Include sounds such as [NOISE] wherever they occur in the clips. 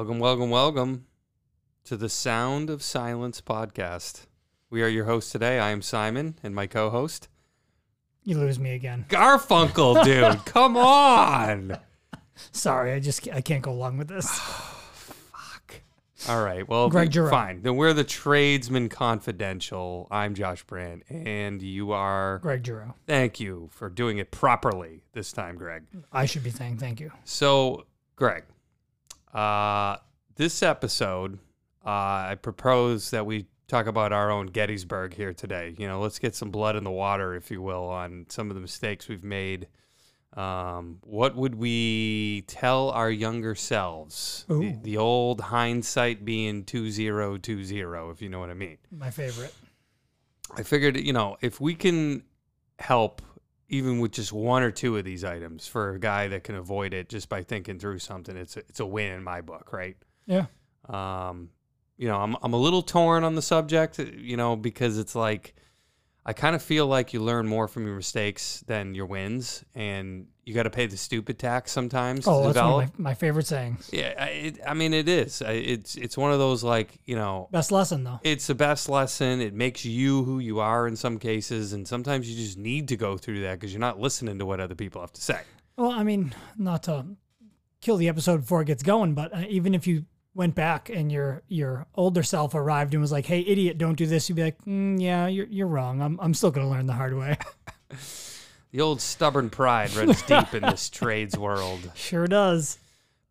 Welcome, welcome, welcome to the Sound of Silence podcast. We are your hosts today. I am Simon, and my co-host You lose me again. Garfunkel, [LAUGHS] dude. Come on. Sorry, I just I can't go along with this. [SIGHS] Fuck. All right. Well, Greg fine. Then we're the Tradesman Confidential. I'm Josh Brandt, and you are. Greg Giroux. Thank you for doing it properly this time, Greg. I should be saying thank you. So, Greg, uh, this episode, uh, I propose that we talk about our own Gettysburg here today. You know, let's get some blood in the water, if you will, on some of the mistakes we've made. Um, what would we tell our younger selves? The, the old hindsight being 2020, if you know what I mean. My favorite. I figured, you know, if we can help even with just one or two of these items for a guy that can avoid it just by thinking through something, it's a, it's a win in my book, right? Yeah. Um, you know, I'm I'm a little torn on the subject, you know, because it's like I kind of feel like you learn more from your mistakes than your wins, and you got to pay the stupid tax sometimes Oh, that's develop. one of my, my favorite sayings. yeah, I- it, I mean, it is. I- It's it's one of those like you know, Best lesson though. it's the best lesson. It makes you who you are in some cases, and sometimes you just need to go through that because you're not listening to what other people have to say. Well, I mean, not to kill the episode before it gets going, but uh, even if you went back and your your older self arrived and was like, "Hey, idiot, don't do this," you'd be like, mm, "Yeah, you're you're wrong. I'm I'm still gonna learn the hard way." [LAUGHS] The old stubborn pride runs deep in this trades world. [LAUGHS] sure does.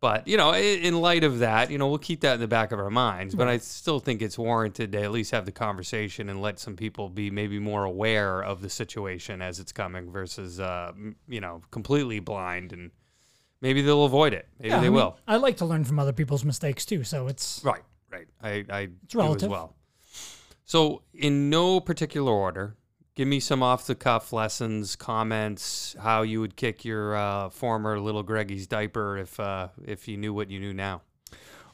But you know, in light of that, you know, we'll keep that in the back of our minds. But I still think it's warranted to at least have the conversation and let some people be maybe more aware of the situation as it's coming versus, uh, you know, completely blind and maybe they'll avoid it. Maybe Yeah, I they mean, will. I like to learn from other people's mistakes too, so it's Right, right. I, I do as well. So, in no particular order, give me some off the cuff lessons, comments, how you would kick your uh, former little Greggy's diaper if uh, if you knew what you knew now.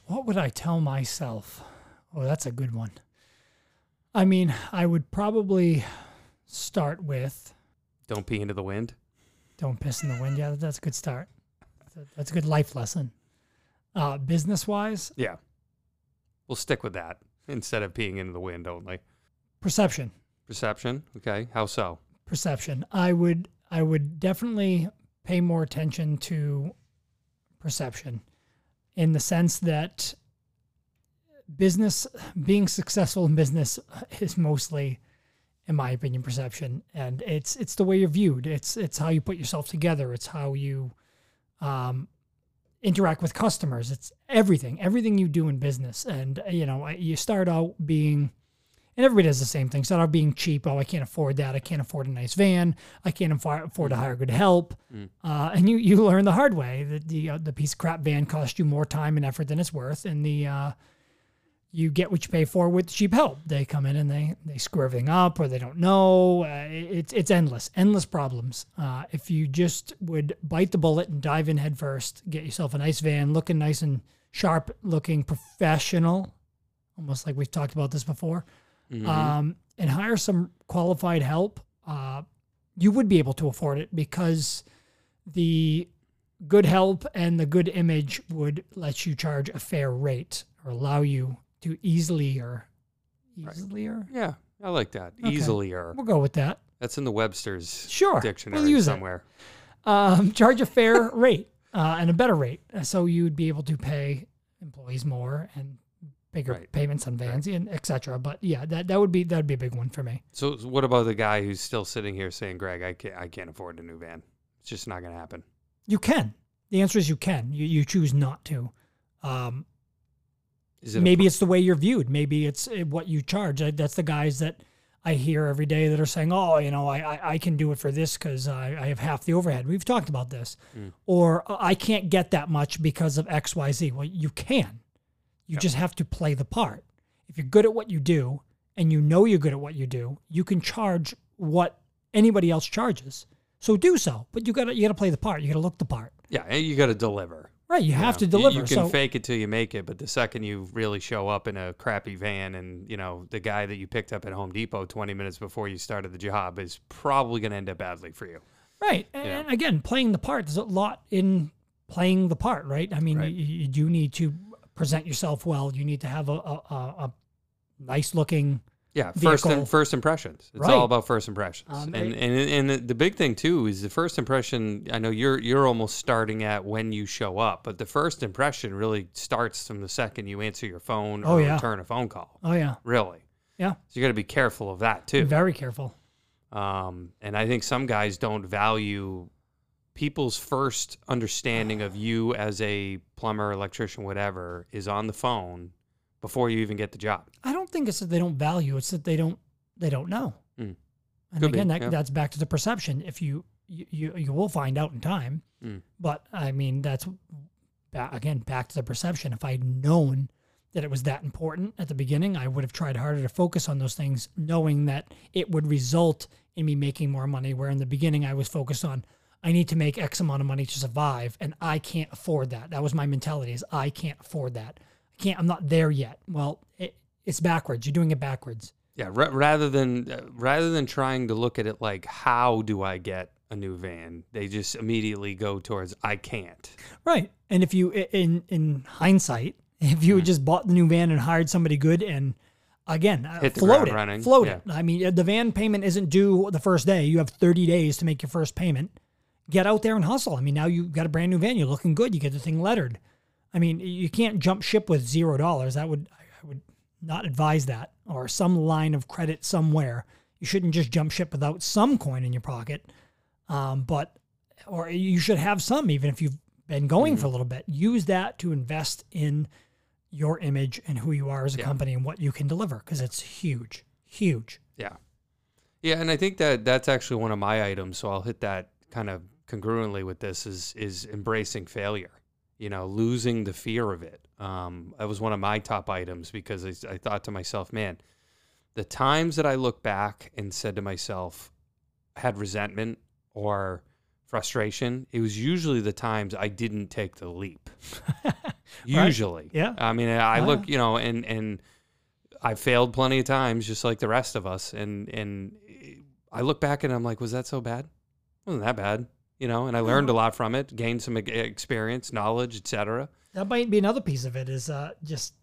What would I tell myself? Oh, that's a good one. I mean, I would probably start with Don't pee into the wind. don't piss in the wind. Yeah, that's a good start. That's a, good life lesson. Uh, business wise, Yeah. We'll stick with that instead of peeing into the wind only. perception. Perception. Okay. How so? Perception. I would I would definitely pay more attention to perception in the sense that business being successful in business [LAUGHS] is mostly in my opinion perception and it's it's the way you're viewed it's it's how you put yourself together it's how you um interact with customers it's everything everything you do in business and you know you start out being and everybody does the same thing start out being cheap oh i can't afford that i can't afford a nice van i can't afford, to hire good help Mm. uh, and you you learn the hard way that the uh, the piece of crap van costs you more time and effort than it's worth and the uh you get what you pay for with cheap help. They come in and they they screw everything up, or they don't know. Uh, it's it's endless, endless problems. Uh, if you just would bite the bullet and dive in head first, get yourself a nice van, looking nice and sharp, looking professional, almost like we've talked about this before, Mhm. um, and hire some qualified help, uh, you would be able to afford it because the good help and the good image would let you charge a fair rate or allow you to easily or Right. easily or yeah. I like that. Okay. Easily or we'll go with that. that's in the Webster's Sure, dictionary we'll use somewhere. Um, charge a fair [LAUGHS] rate uh, and a better rate, so you'd be able to pay employees more and bigger Right. payments on vans and etc. But yeah, that that would be that would be a big one for me. So, what about the guy who's still sitting here saying, "Greg, I can't, I can't afford a new van. It's just not going to happen." You can. The answer is you can. You you choose not to. Um, Is it maybe it's the way you're viewed. Maybe it's uh, what you charge. That's the guys that I hear every day that are saying, "Oh, you know, I I, I can do it for this because I, I have half the overhead." We've talked about this, Mm. or "Uh, I can't get that much because of X Y Z. Well, you can. You Yeah. just have to play the part. If you're good at what you do and you know you're good at what you do, you can charge what anybody else charges. So do so, but you gotta you gotta play the part. You gotta look the part. Yeah, you got to deliver. Right, you have know. to deliver. You, can so fake it till you make it, but the second you really show up in a crappy van and, you know, the guy that you picked up at Home Depot 20 minutes before you started the job is probably going to end up badly for you. Right. And again, playing the part, there's a lot in playing the part, right? I mean, Right. You, you do need to present yourself well. You need to have a a, a, nice looking. Yeah, first vehicle. and first impressions. It's Right. all about first impressions. Um, and, it- and and the big thing too is the first impression. I know you're you're almost starting at when you show up, but the first impression really starts from the second you answer your phone or Oh, yeah. return a phone call. Oh yeah, Really. yeah. So you got to be careful of that too. Very careful. Um, and I think some guys don't value people's first understanding of you as a plumber, electrician, whatever, is on the phone before you even get the job. I don't think it's that they don't value; it's that they don't they don't know. Mm. And Could be, again, that, yeah. that's back to the perception. If you you you, you will find out in time, Mm. but I mean that's again back to the perception. If I'd known that it was that important at the beginning, I would have tried harder to focus on those things, knowing that it would result in me making more money. Where in the beginning I was focused on. I need to make X amount of money to survive, and I can't afford that. That was my mentality: is I can't afford that. I can't. I'm not there yet. Well, it, it's backwards. You're doing it backwards. Yeah, ra- rather than uh, rather than trying to look at it like how do I get a new van, they just immediately go towards I can't. Right. And if you, in in hindsight, [LAUGHS] if you had just bought the new van and hired somebody good and again uh, Hit the float it, running, float yeah. it. I mean, the van payment isn't due the first day. You have 30 days to make your first payment. Get out there and hustle. I mean, now you've got a brand new van. You're looking good. You get the thing lettered. I mean, you can't jump ship with zero dollars. That would I would not advise that. Or some line of credit somewhere. You shouldn't just jump ship without some coin in your pocket. Um, but or you should have some even if you've been going Mm-hmm. for a little bit. Use that to invest in your image and who you are as a Yeah. company and what you can deliver because it's huge, huge. Yeah. Yeah, and I think that that's actually one of my items, so I'll hit that kind of congruently with this is is embracing failure. You know, losing the fear of it. Um, that was one of my top items because I, I thought to myself, man, the times that I look back and said to myself, had resentment or frustration, it was usually the times I didn't take the leap. [LAUGHS] Usually. Yeah. I mean, I look, you know, and and I failed plenty of times, just like the rest of us. And and I look back and I'm like, was that so bad? wasn't that bad, you know? And I learned a lot from it, gained some experience, knowledge, etc. That might be another piece of it is uh, just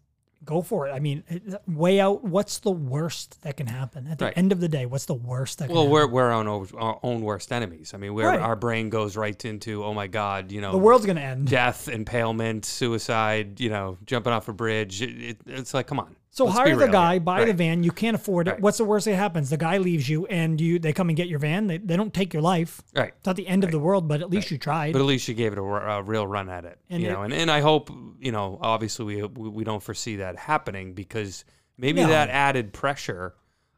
go for it. I mean, it- weigh out what's the worst that can happen at the Right. end of the day. What's the worst that can Well, happen? we're we're our own, our own worst enemies. I mean, where Right. our brain goes right into, oh my god, you know, the world's gonna end. death, impalement, suicide, you know, jumping off a bridge. It, it, it's like, come on. So let's hire the real guy, buy the van. You can't afford it. Right. What's the worst that happens? The guy leaves you, and you they come and get your van. They, they don't take your life. Right. It's not the end of the world, but at least you tried. But at least you gave it a real run at it, And you it- know. And, and I hope, you know, obviously we, we don't foresee that happening because maybe No. that added pressure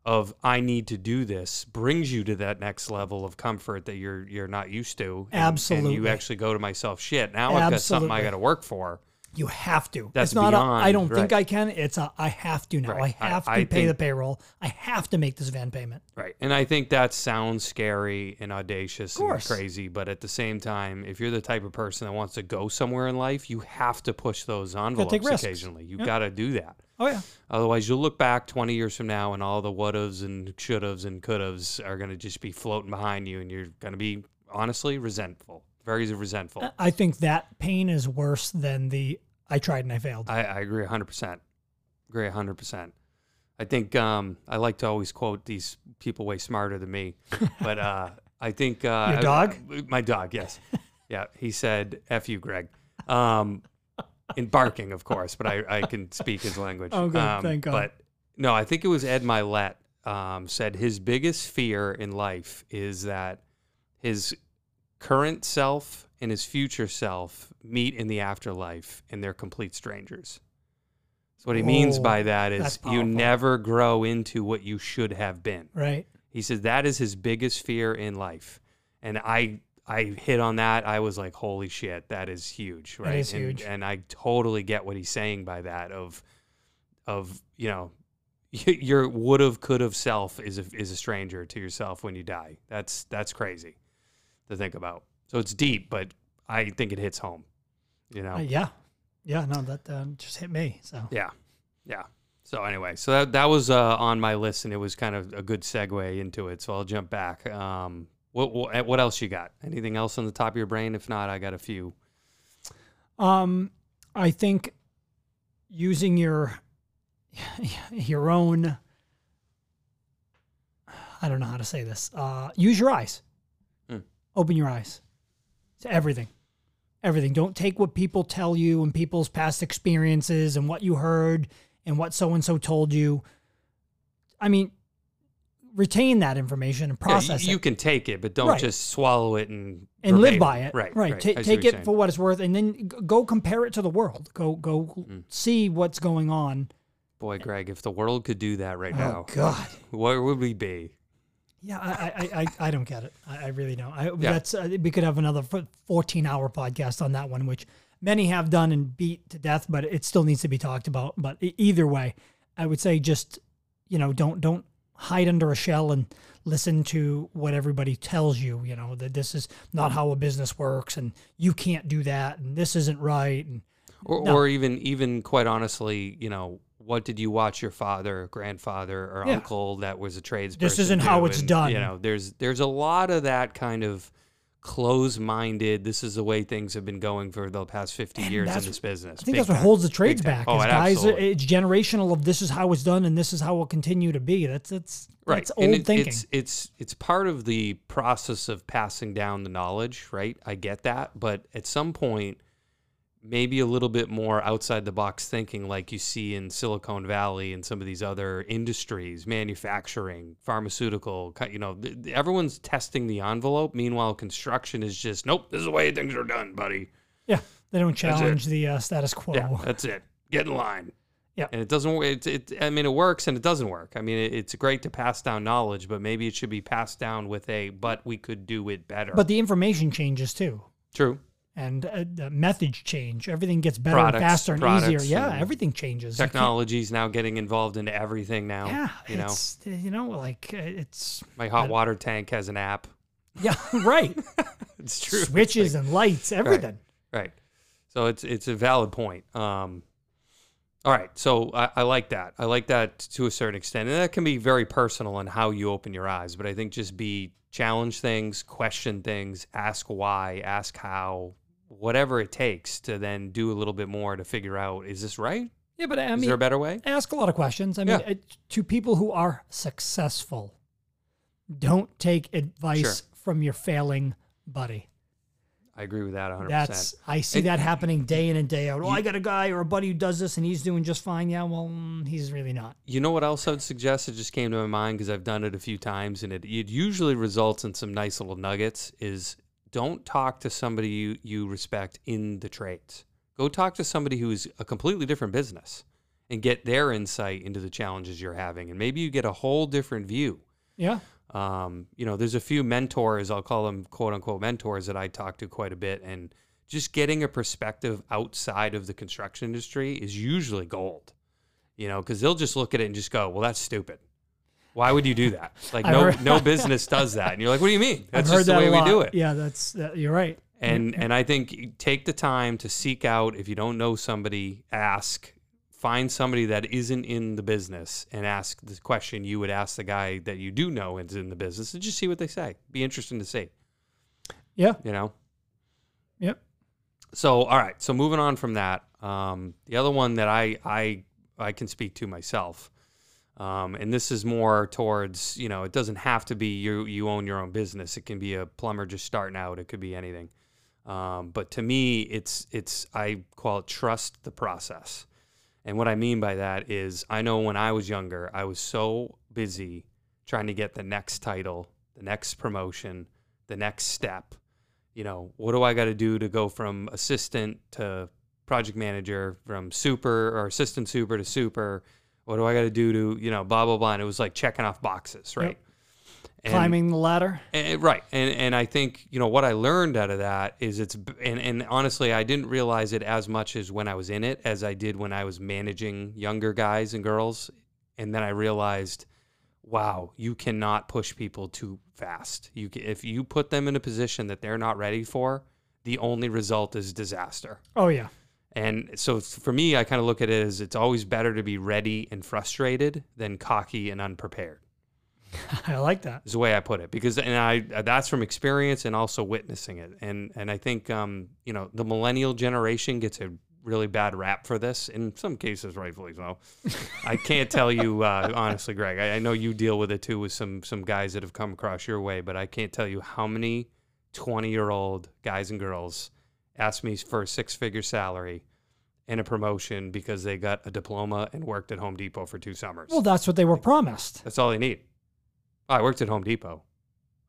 of I need to do this brings you to that next level of comfort that you're you're not used to. And, And Absolutely. you actually go to myself, shit. Now I've got something I got to work for. You have to. That's it's not. A, I don't think. I can. It's a. I have to now. Right. I I- have to I pay think- the payroll. I have to make this van payment. Right. And I think that sounds scary and audacious and crazy, but at the same time, if you're the type of person that wants to go somewhere in life, you have to push those envelopes occasionally. You Yep. got to do that. Oh yeah. Otherwise, you'll look back 20 years from now and all the would'ves and should'ves and could'ves are going to just be floating behind you and you're going to be honestly resentful, very resentful. I think that pain is worse than the I tried and I failed. I, I agree 100%. Agree 100%. I think um, I like to always quote these people way smarter than me, [LAUGHS] but uh, I think uh, Your dog? my dog, yes, [LAUGHS] yeah. He said, "F you, Greg," um, in barking, of course, but I, I can speak his language. Oh, good. Um, Thank God. But no, I think it was Ed Mylett um, said his biggest fear in life is that his current self and his future self meet in the afterlife and they're complete strangers. So what he means Oh, by that is you never grow into what you should have been. right. He says that is his biggest fear in life. And I I hit on that. I was like, holy shit, that is huge. Right. is and, huge. And I totally get what he's saying by that of of, you know, [LAUGHS] your would have could have self is a is a stranger to yourself when you die. That's that's crazy to think about. So it's deep, but I think it hits home. You know? Uh, yeah. Yeah. No, that uh, just hit me. So Yeah, yeah. So anyway, so that that was uh, on my list, and it was kind of a good segue into it. So I'll jump back. Um, what what, what else you got? Anything else on the top of your brain? If not, I got a few. Um, I think using your [LAUGHS] your own I don't know how to say this. Uh, use your eyes. Hmm. Open your eyes to everything. Everything. Don't take what people tell you and people's past experiences and what you heard and what so and so told you. I mean, retain that information and process you, you it can take it, but don't Right. just swallow it and and live by it. Right, right. right. See take it saying. for what it's worth, and then go compare it to the world. Go go Mm. see what's going on. Boy, Greg, if the world could do that right now, Oh God. where would we be? Yeah, I, I, I, I don't get it. I, I really don't. I, Yeah. That's uh, we could have another fourteen hour podcast on that one, which many have done and beat to death, but it still needs to be talked about. But either way, I would say just you know don't don't hide under a shell and listen to what everybody tells you. You know that this is not how a business works, and you can't do that, and this isn't right, and Or, No. or even, even quite honestly, you know, what did you watch your father, grandfather, or Yeah. uncle that was a tradesperson? This isn't how it's And, done. You know, there's there's a lot of that kind of close-minded. This is the way things have been going for the past fifty And years in this business. I think Big that's what time. holds the trades Big time. back. Oh, guys, absolutely- it's generational of this is how it's done and this is how it will continue to be. That's that's right that's old it- thinking. it's it's it's part of the process of passing down the knowledge right i get that but at some point maybe a little bit more outside the box thinking like you see in silicon valley and some of these other industries manufacturing pharmaceutical you know everyone's testing the envelope. Meanwhile construction is just nope this is the way things are done buddy. Yeah, they don't challenge the uh, status quo. yeah that's it. Get in line. Yeah. and it doesn't work it, it i mean it works and it doesn't work. I mean it, it's great to pass down knowledge but maybe it should be passed down with a but we could do it better. But the information changes too. true And uh, the methods change. Everything gets better Products- and faster and easier. Yeah, and everything changes. Technology's now getting involved into everything now Yeah, you know you know like uh, it's my hot water tank has an app yeah [LAUGHS] right. [LAUGHS] it's true Switches and lights, everything. Right. So it's it's a valid point. Um, all right. So I, I like that. I like that to a certain extent, and that can be very personal on how you open your eyes. But I think just be challenge things, question things, ask why, ask how, whatever it takes to then do a little bit more to figure out is this right? Yeah, but I is mean, there a better way? ask a lot of questions. I mean, Yeah. to people who are successful, don't take advice Sure. from your failing buddy. I agree with that 100%. That's I see And- that happening day in and day out. Oh, You- I got a guy or a buddy who does this and he's doing just fine. Yeah, well, mm, he's really not. You know what else I would suggest? It just came to my mind because I've done it a few times, and it, it usually results in some nice little nuggets. Is don't talk to somebody you, you respect in the trades. Go talk to somebody who's a completely different business and get their insight into the challenges you're having, and maybe you get a whole different view. Yeah, Um, you know, there's a few mentors, I'll call them quote unquote mentors that I talk to quite a bit. And just getting a perspective outside of the construction industry is usually gold, you know, because they'll just look at it and just go, well, that's stupid. Why would you do that? Like, I've no, heard- no [LAUGHS] business does that. And you're like, what do you mean? That's I've heard just the way a we lot. do it. Yeah, that's that, you're right. And and I think take the time to seek out if you don't know somebody, ask, find somebody that isn't in the business and ask the question you would ask the guy that you do know is in the business and just see what they say. Be interesting to see, Yeah, you know. yep. So all right, so moving on from that, um, the other one that I I I can speak to myself. Um, and this is more towards, you know, it doesn't have to be you you own your own business. It can be a plumber just starting out. It could be anything. Um, but to me, it's it's I call it trust the process. And what I mean by that is I know when I was younger, I was so busy trying to get the next title, the next promotion, the next step. You know, what do I got to do to go from assistant to project manager, from super or assistant super to super? What do I got to do to, you know, blah, blah, blah. And it was like checking off boxes, right? And- Climbing the ladder. and, right. And and I think, you know, what I learned out of that is it's and, and honestly I didn't realize it as much as when I was in it as I did when I was managing younger guys and girls. And then I realized, wow, you cannot push people too fast. You if you put them in a position that they're not ready for, the only result is disaster. Oh yeah, And so for me, I kind of look at it as it's always better to be ready and frustrated than cocky and unprepared [LAUGHS] I like that. is the way I put it because and I that's from experience and also witnessing it and and I think um you know the millennial generation gets a really bad rap for this. In some cases, rightfully so. I can't tell you uh, [LAUGHS] honestly, Greg. I, I know you deal with it too with some some guys that have come across your way, but I can't tell you how many twenty year old guys and girls ask me for a six figure salary and a promotion because they got a diploma and worked at Home Depot for two summers. Well, that's what they were promised. That's all they need. I worked at Home Depot.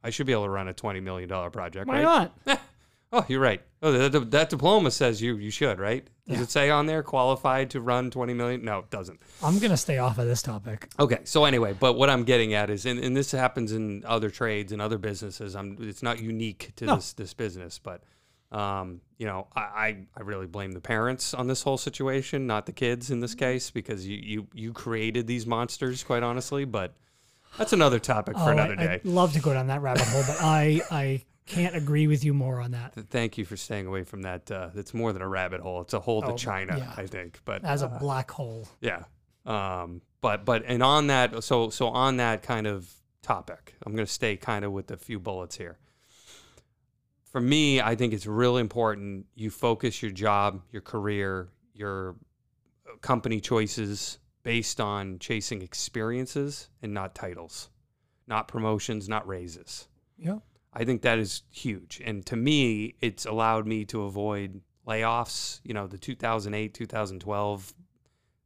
I should be able to run a twenty million dollar project. Why right? not? [LAUGHS] Oh, you're right. Oh, that, that diploma says you you should, right? Does Yeah. it say on there qualified to run 20 million? No, it doesn't. I'm gonna stay off of this topic. Okay. So anyway, but what I'm getting at is, and, and this happens in other trades and other businesses. I'm. It's not unique to No. this this business, but um, you know, I, I I really blame the parents on this whole situation, not the kids in this case, because you you you created these monsters, quite honestly. But that's another topic for Oh, another I, day. I'd love to go down that rabbit hole, but I I can't agree with you more on that. Thank you for staying away from that. Uh, it's more than a rabbit hole; it's a hole to Oh, China, yeah. I think. But As a uh, black hole. Yeah. Um, but but and on that, so so on that kind of topic, I'm going to stay kind of with a few bullets here. For me, I think it's really important you focus your job, your career, your uh, company choices based on chasing experiences and not titles, not promotions, not raises. Yeah. I think that is huge. And to me, it's allowed me to avoid layoffs, you know, the 2008, 2012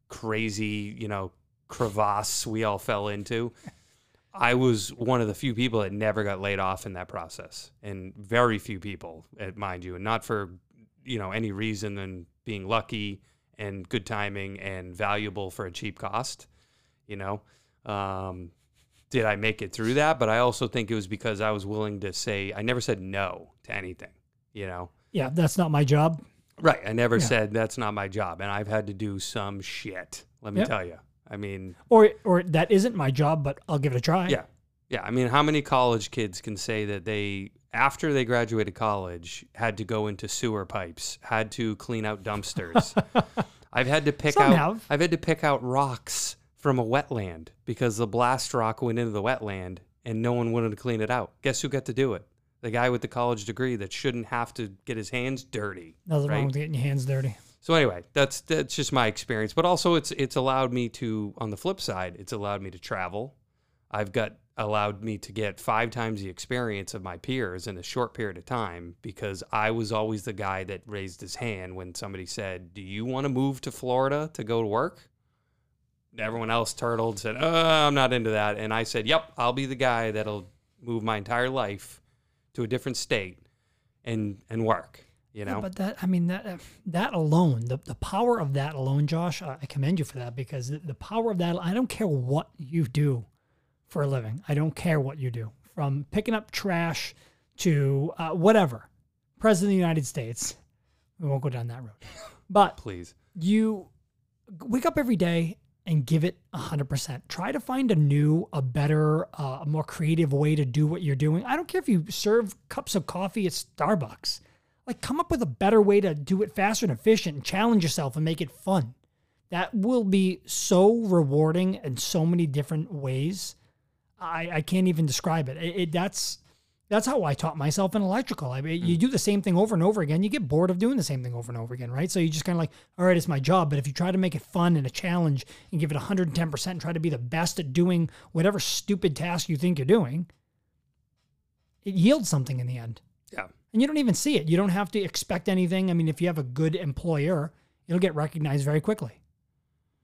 crazy, you know, crevasse we all fell into. I was one of the few people that never got laid off in that process, and very few people, eh, mind you, and not for you know any reason than being lucky and good timing and valuable for a cheap cost. You know, um, did I make it through that? But I also think it was because I was willing to say I never said no to anything. You know, Yeah, that's not my job. Right. I never Yeah. said that's not my job. And I've had to do some shit. Let me Yep. tell you. I mean, Or or that isn't my job, but I'll give it a try. yeah. Yeah. I mean, how many college kids can say that they, after they graduated college, had to go into sewer pipes, had to clean out dumpsters? [LAUGHS] I've had to pick Some out, have. I've had to pick out rocks from a wetland because the blast rock went into the wetland and no one wanted to clean it out. Guess who got to do it? The guy with the college degree that shouldn't have to get his hands dirty. Nothing right? wrong with getting your hands dirty. So anyway, that's that's just my experience. But also, it's it's allowed me to, on the flip side, it's allowed me to travel. I've got allowed me to get five times the experience of my peers in a short period of time because I was always the guy that raised his hand when somebody said, "Do you want to move to Florida to go to work?" Everyone else turtled, said, uh, "I'm not into that," and I said, "Yep, I'll be the guy that'll move my entire life to a different state and and work." You know, Yeah, but that I mean that uh, that alone, the, the power of that alone, Josh, I I commend you for that because the, the power of that. I don't care what you do for a living. I don't care what you do, from picking up trash to uh, whatever. President of the United States. We won't go down that road, [LAUGHS] but please. you wake up every day and give it 100%. Try to find a new, a better, uh, a more creative way to do what you're doing. I don't care if you serve cups of coffee at Starbucks. Like, come up with a better way to do it faster and efficient and challenge yourself and make it fun. That will be so rewarding in so many different ways. I, I can't even describe it. It, it. That's that's how I taught myself in electrical. I mean, you mm. do the same thing over and over again, you get bored of doing the same thing over and over again, right? So you just kind of like, all right, it's my job. But if you try to make it fun and a challenge and give it 110% and try to be the best at doing whatever stupid task you think you're doing, it yields something in the end. And you don't even see it. You don't have to expect anything. I mean, if you have a good employer, it'll get recognized very quickly.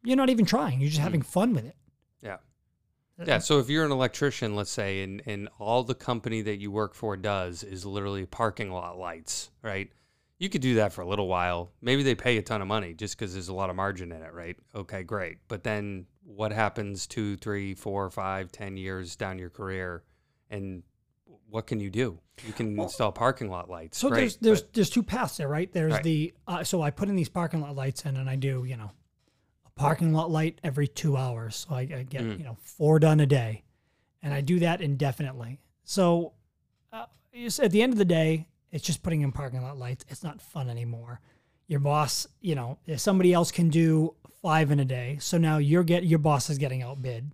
You're not even trying, you're just mm-hmm. having fun with it. Yeah. Uh, yeah. Uh, so if you're an electrician, let's say, and, and all the company that you work for does is literally parking lot lights, right? You could do that for a little while. Maybe they pay a ton of money just because there's a lot of margin in it, right? Okay, great. But then what happens two, three, four, five, ten years down your career? And what can you do? You can install parking lot lights. So great, there's there's but- there's two paths there, right? There's Right. the uh, so I put in these parking lot lights in, and I do you know a parking lot light every two hours, so I, I get Mm. you know four done a day, and I do that indefinitely. So uh, at the end of the day, it's just putting in parking lot lights. It's not fun anymore. Your boss, you know, if somebody else can do five in a day, so now your get your boss is getting outbid,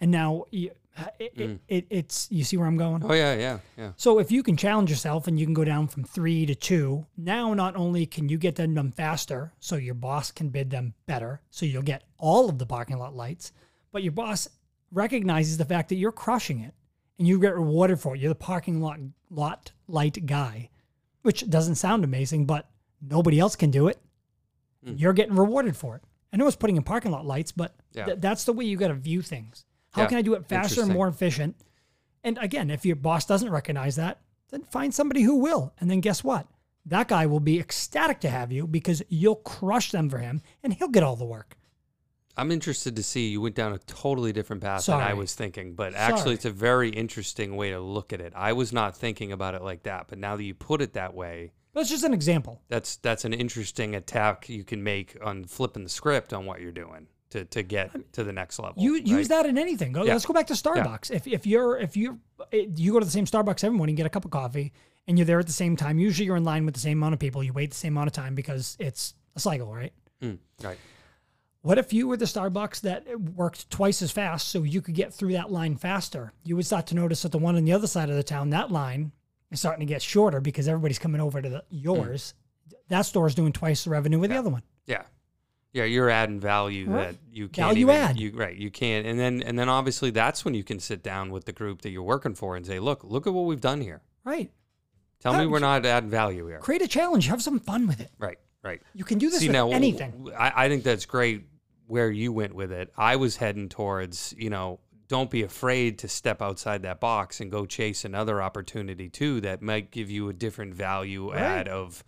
And now you, it, Mm. it, it, it's you see where I'm going. Oh yeah, yeah, yeah. So if you can challenge yourself and you can go down from three to two, now not only can you get them done faster, so your boss can bid them better, so you'll get all of the parking lot lights, but your boss recognizes the fact that you're crushing it and you get rewarded for it. You're the parking lot lot light guy, which doesn't sound amazing, but nobody else can do it. You're getting rewarded for it. I know it's putting in parking lot lights, but Yeah. th- that's the way you got to view things. How Yeah. can I do it faster and more efficient? And again, if your boss doesn't recognize that, then find somebody who will. And then guess what? That guy will be ecstatic to have you because you'll crush them for him and he'll get all the work. I'm interested to see you went down a totally different path than I was thinking, but Sorry. actually it's a very interesting way to look at it. I was not thinking about it like that, but now that you put it that way, That's just an example. that's that's an interesting attack you can make on flipping the script on what you're doing to to get to the next level. You right? use that in anything. Go, Yeah. Let's go back to Starbucks. If, if you're if you you go to the same Starbucks every morning, and get a cup of coffee, and you're there at the same time. Usually, you're in line with the same amount of people. You wait the same amount of time because it's a cycle, right? Mm, right. What if you were the Starbucks that worked twice as fast so you could get through that line faster? You would start to notice that the one on the other side of the town, that line is starting to get shorter because everybody's coming over to the, yours. That store is doing twice the revenue with the other one. Yeah. Yeah, you're adding value Right. that you can't Value even, add. You, right, you can't, and then and then obviously that's when you can sit down with the group that you're working for and say, look, look at what we've done here. Right. Tell me Yeah, we're not adding value here. Create a challenge. Have some fun with it. Right, right. You can do this See with now, anything. I, I think that's great where you went with it. I was heading towards, you know, don't be afraid to step outside that box and go chase another opportunity too that might give you a different value Right. add of.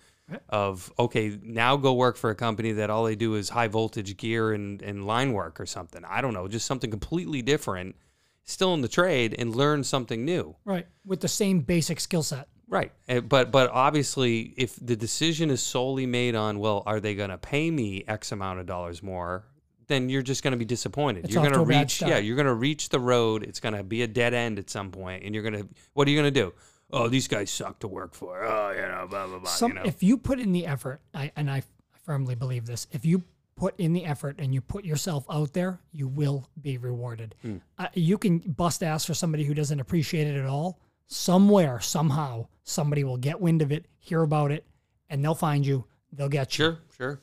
Of okay, now go work for a company that all they do is high voltage gear and, and line work or something. I don't know, just something completely different, still in the trade and learn something new. Right. With the same basic skill set. Right. Uh, But but obviously if the decision is solely made on well, are they going to pay me X amount of dollars more? Then you're just going to be disappointed. It's you're going to to a bad reach yeah, you're going to reach the road. It's going to be a dead end at some point and you're going to what are you going to do? Oh, these guys suck to work for. Oh, you know, blah blah blah, Some, you know. If you put in the effort, I, and I firmly believe this, if you put in the effort and you put yourself out there, you will be rewarded. Hmm. Uh, you can bust ass for somebody who doesn't appreciate it at all. Somewhere, somehow, somebody will get wind of it, hear about it, and they'll find you. They'll get you, sure, sure.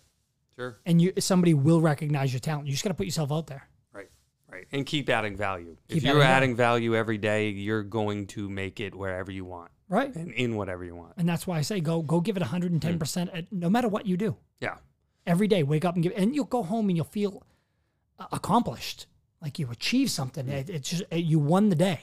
Sure. and you somebody will recognize your talent. You just got to put yourself out there. Right. And keep adding value. if Keep you're adding adding value every day, you're going to make it wherever you want Right. and in whatever you want. And that's why I say go go give it 110% at, no matter what you do. Yeah. every day wake up and give and you'll go home and you'll feel accomplished like you achieved something it, it's just uh, you won the day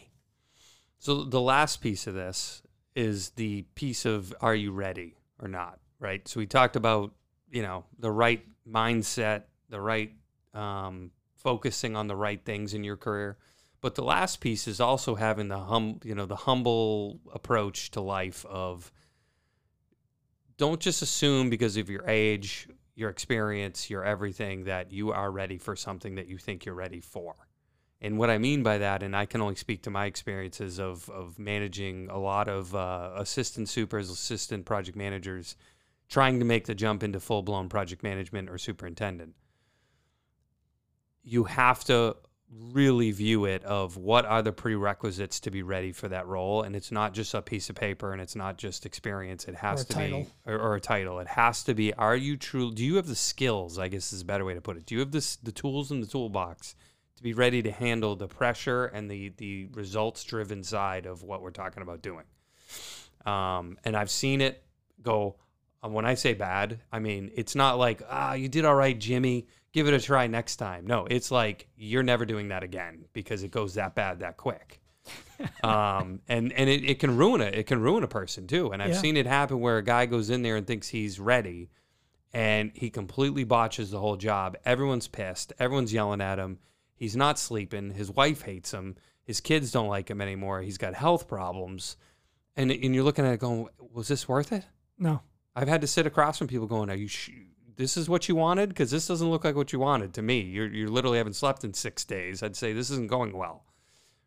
So the last piece of this is the piece of are you ready or not, right? So we talked about, you know, the right mindset, the right um, focusing on the right things in your career. But the last piece is also having the hum, you know, the humble approach to life of don't just assume because of your age, your experience, your everything that you are ready for something that you think you're ready for. And what I mean by that, and I can only speak to my experiences of, of managing a lot of uh, assistant supers, assistant project managers, trying to make the jump into full blown project management or superintendent. You have to really view it of what are the prerequisites to be ready for that role. And it's not just a piece of paper and it's not just experience. It has to title. be or, or a title. It has to be are you true do you have the skills i guess is a better way to put it. Do you have this the tools in the toolbox to be ready to handle the pressure and the the results driven side of what we're talking about doing? Um, and i've seen it go when i say bad i mean it's not like ah you did all right jimmy give it a try next time no it's like you're never doing that again because it goes that bad that quick [LAUGHS] um, and and it, it can ruin it. It can ruin a person too. And I've Yeah. seen it happen where a guy goes in there and thinks he's ready, and he completely botches the whole job. Everyone's pissed. Everyone's yelling at him. He's not sleeping. His wife hates him. His kids don't like him anymore. He's got health problems, and and you're looking at it going, was this worth it? no I've had to sit across from people going, are you? Sh- this is what you wanted because this doesn't look like what you wanted to me. You're you literally haven't slept in six days. I'd say this isn't going well,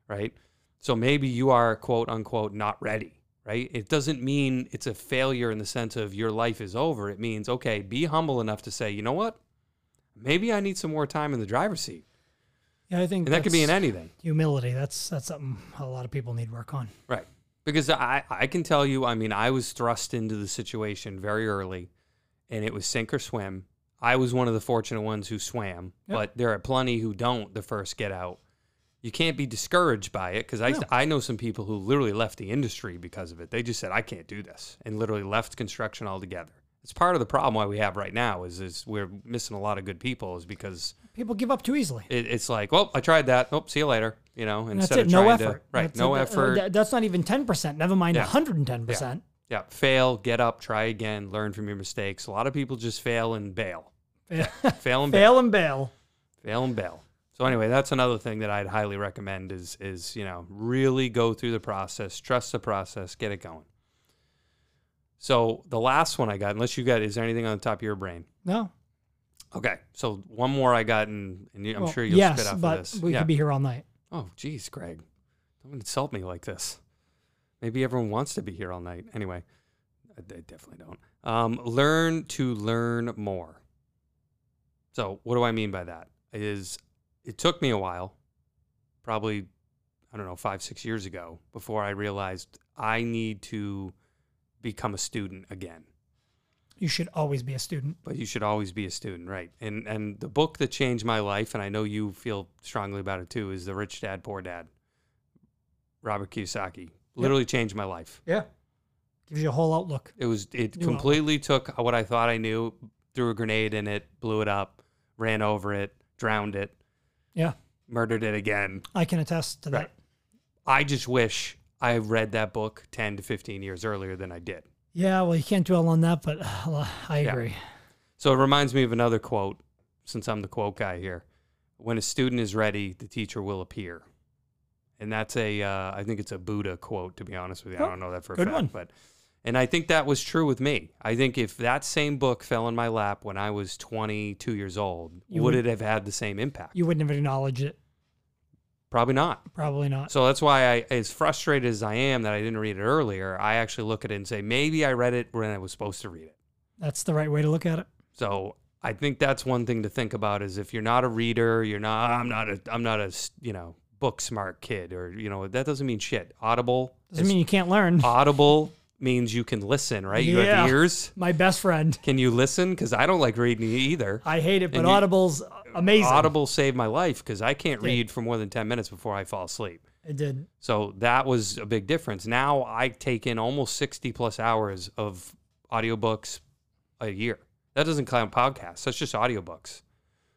right? So maybe you are quote unquote not ready, right? It doesn't mean it's a failure in the sense of your life is over. It means okay, be humble enough to say, you know what, maybe I need some more time in the driver's seat. Yeah, I think and that could be in anything. humility. That's that's something a lot of people need work on. Right. Because I, I can tell you, I mean, I was thrust into the situation very early and it was sink or swim. I was one of the fortunate ones who swam, Yep. but there are plenty who don't the first get out. You can't be discouraged by it because I, No. I know some people who literally left the industry because of it. They just said, I can't do this and literally left construction altogether. It's part of the problem why we have right now is, is we're missing a lot of good people is because People give up too easily. it, it's like, well, I tried that. Oh, see you later. You know, And instead of No trying effort. to, right. That's no it. Uh, effort. that's not even ten percent. Never mind Yeah. hundred and ten percent. Yeah, fail, get up, try again, learn from your mistakes. A lot of people just fail and bail. [LAUGHS] Fail and bail. Fail and bail. Fail and bail. So anyway, that's another thing that I'd highly recommend is is, you know, really go through the process, trust the process, get it going. So the last one I got, unless you got is there anything on the top of your brain? No. Okay. So one more I got and, and I'm Well, sure you'll yes, spit off but of this. we yeah. could be here all night. Oh, geez, Greg. Don't insult me like this. Maybe everyone wants to be here all night. Anyway, I- they definitely don't. Um, learn to learn more. So, what do I mean by that? Is it took me a while, probably, I don't know, five, six years ago, before I realized I need to become a student again You should always be a student. but you should always be a student, right? And and the book that changed my life, and I know you feel strongly about it too, is The Rich Dad Poor Dad. Robert Kiyosaki literally changed my life. Yeah. Gives you a whole outlook. It was it New completely took what I thought I knew, threw a grenade in it, blew it up, ran over it, drowned it, Yeah. murdered it again. I can attest to Right. that. I just wish I read that book 10 to 15 years earlier than I did. Yeah, well, you can't dwell on that, but uh, I Yeah. agree. So it reminds me of another quote, since I'm the quote guy here. When a student is ready, the teacher will appear. And that's a, uh, I think it's a Buddha quote, to be honest with you. I Oh, don't know that for a fact, one. but, and I think that was true with me. I think if that same book fell in my lap when I was 22 years old, You would, would- it have had the same impact? You wouldn't have acknowledged it. Probably not. Probably not. So that's why I, as frustrated as I am that I didn't read it earlier, I actually look at it and say, maybe I read it when I was supposed to read it. That's the right way to look at it. So I think that's one thing to think about is if you're not a reader, you're not. I'm not a. I'm not a, You know, book smart kid, or you know, that doesn't mean shit. Audible. Doesn't mean you can't learn. [LAUGHS] Audible means you can listen, right? You Yeah. have ears. My best friend. Can you listen? Because I don't like reading either. I hate it, but you- Audible's amazing. Audible saved my life because I can't Yeah. read for more than ten minutes before I fall asleep. It did. So that was a big difference. Now I take in almost 60 plus hours of audiobooks a year. That doesn't count podcasts. That's just audiobooks.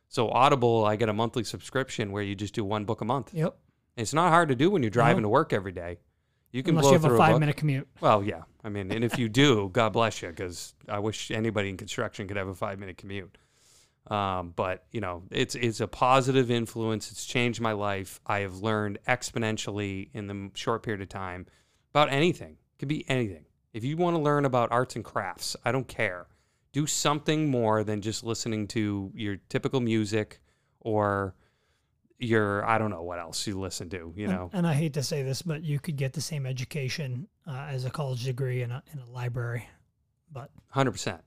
So Audible, I get a monthly subscription where you just do one book a month. Yep. It's not hard to do when you're driving to work every day. You can Unless blow you have through a a five book. minute commute. Well, yeah. I mean, and if you do, [LAUGHS] God bless you, because I wish anybody in construction could have a five minute commute. Um, but you know, it's it's a positive influence. It's changed my life. I have learned exponentially in the short period of time about anything. It could be anything. If you want to learn about arts and crafts, I don't care. Do something more than just listening to your typical music or your I don't know what else you listen to. You And- know, And, I hate to say this, but you could get the same education uh, as a college degree in a, in a library. But Hundred percent,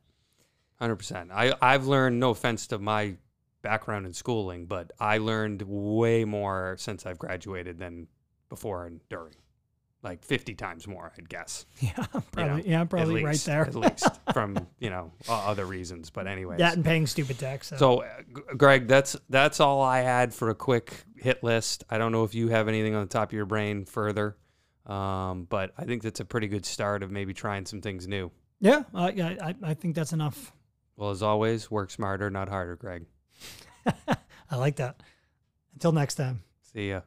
hundred percent. I I've learned. No offense to my background in schooling, but I learned way more since I've graduated than before and during, like fifty times more, I'd guess. [LAUGHS] yeah, probably, yeah, At probably right there. at least [LAUGHS] from you know other reasons. But anyways, that and paying stupid tax. So, so uh, G- Greg, that's that's all I had for a quick hit list. I don't know if you have anything on the top of your brain further, um, but I think that's a pretty good start of maybe trying some things new. yeah, I, I, I- I think that's enough. Well, as always, work smarter, not harder, Greg. [LAUGHS] I like that. Until next time. See ya.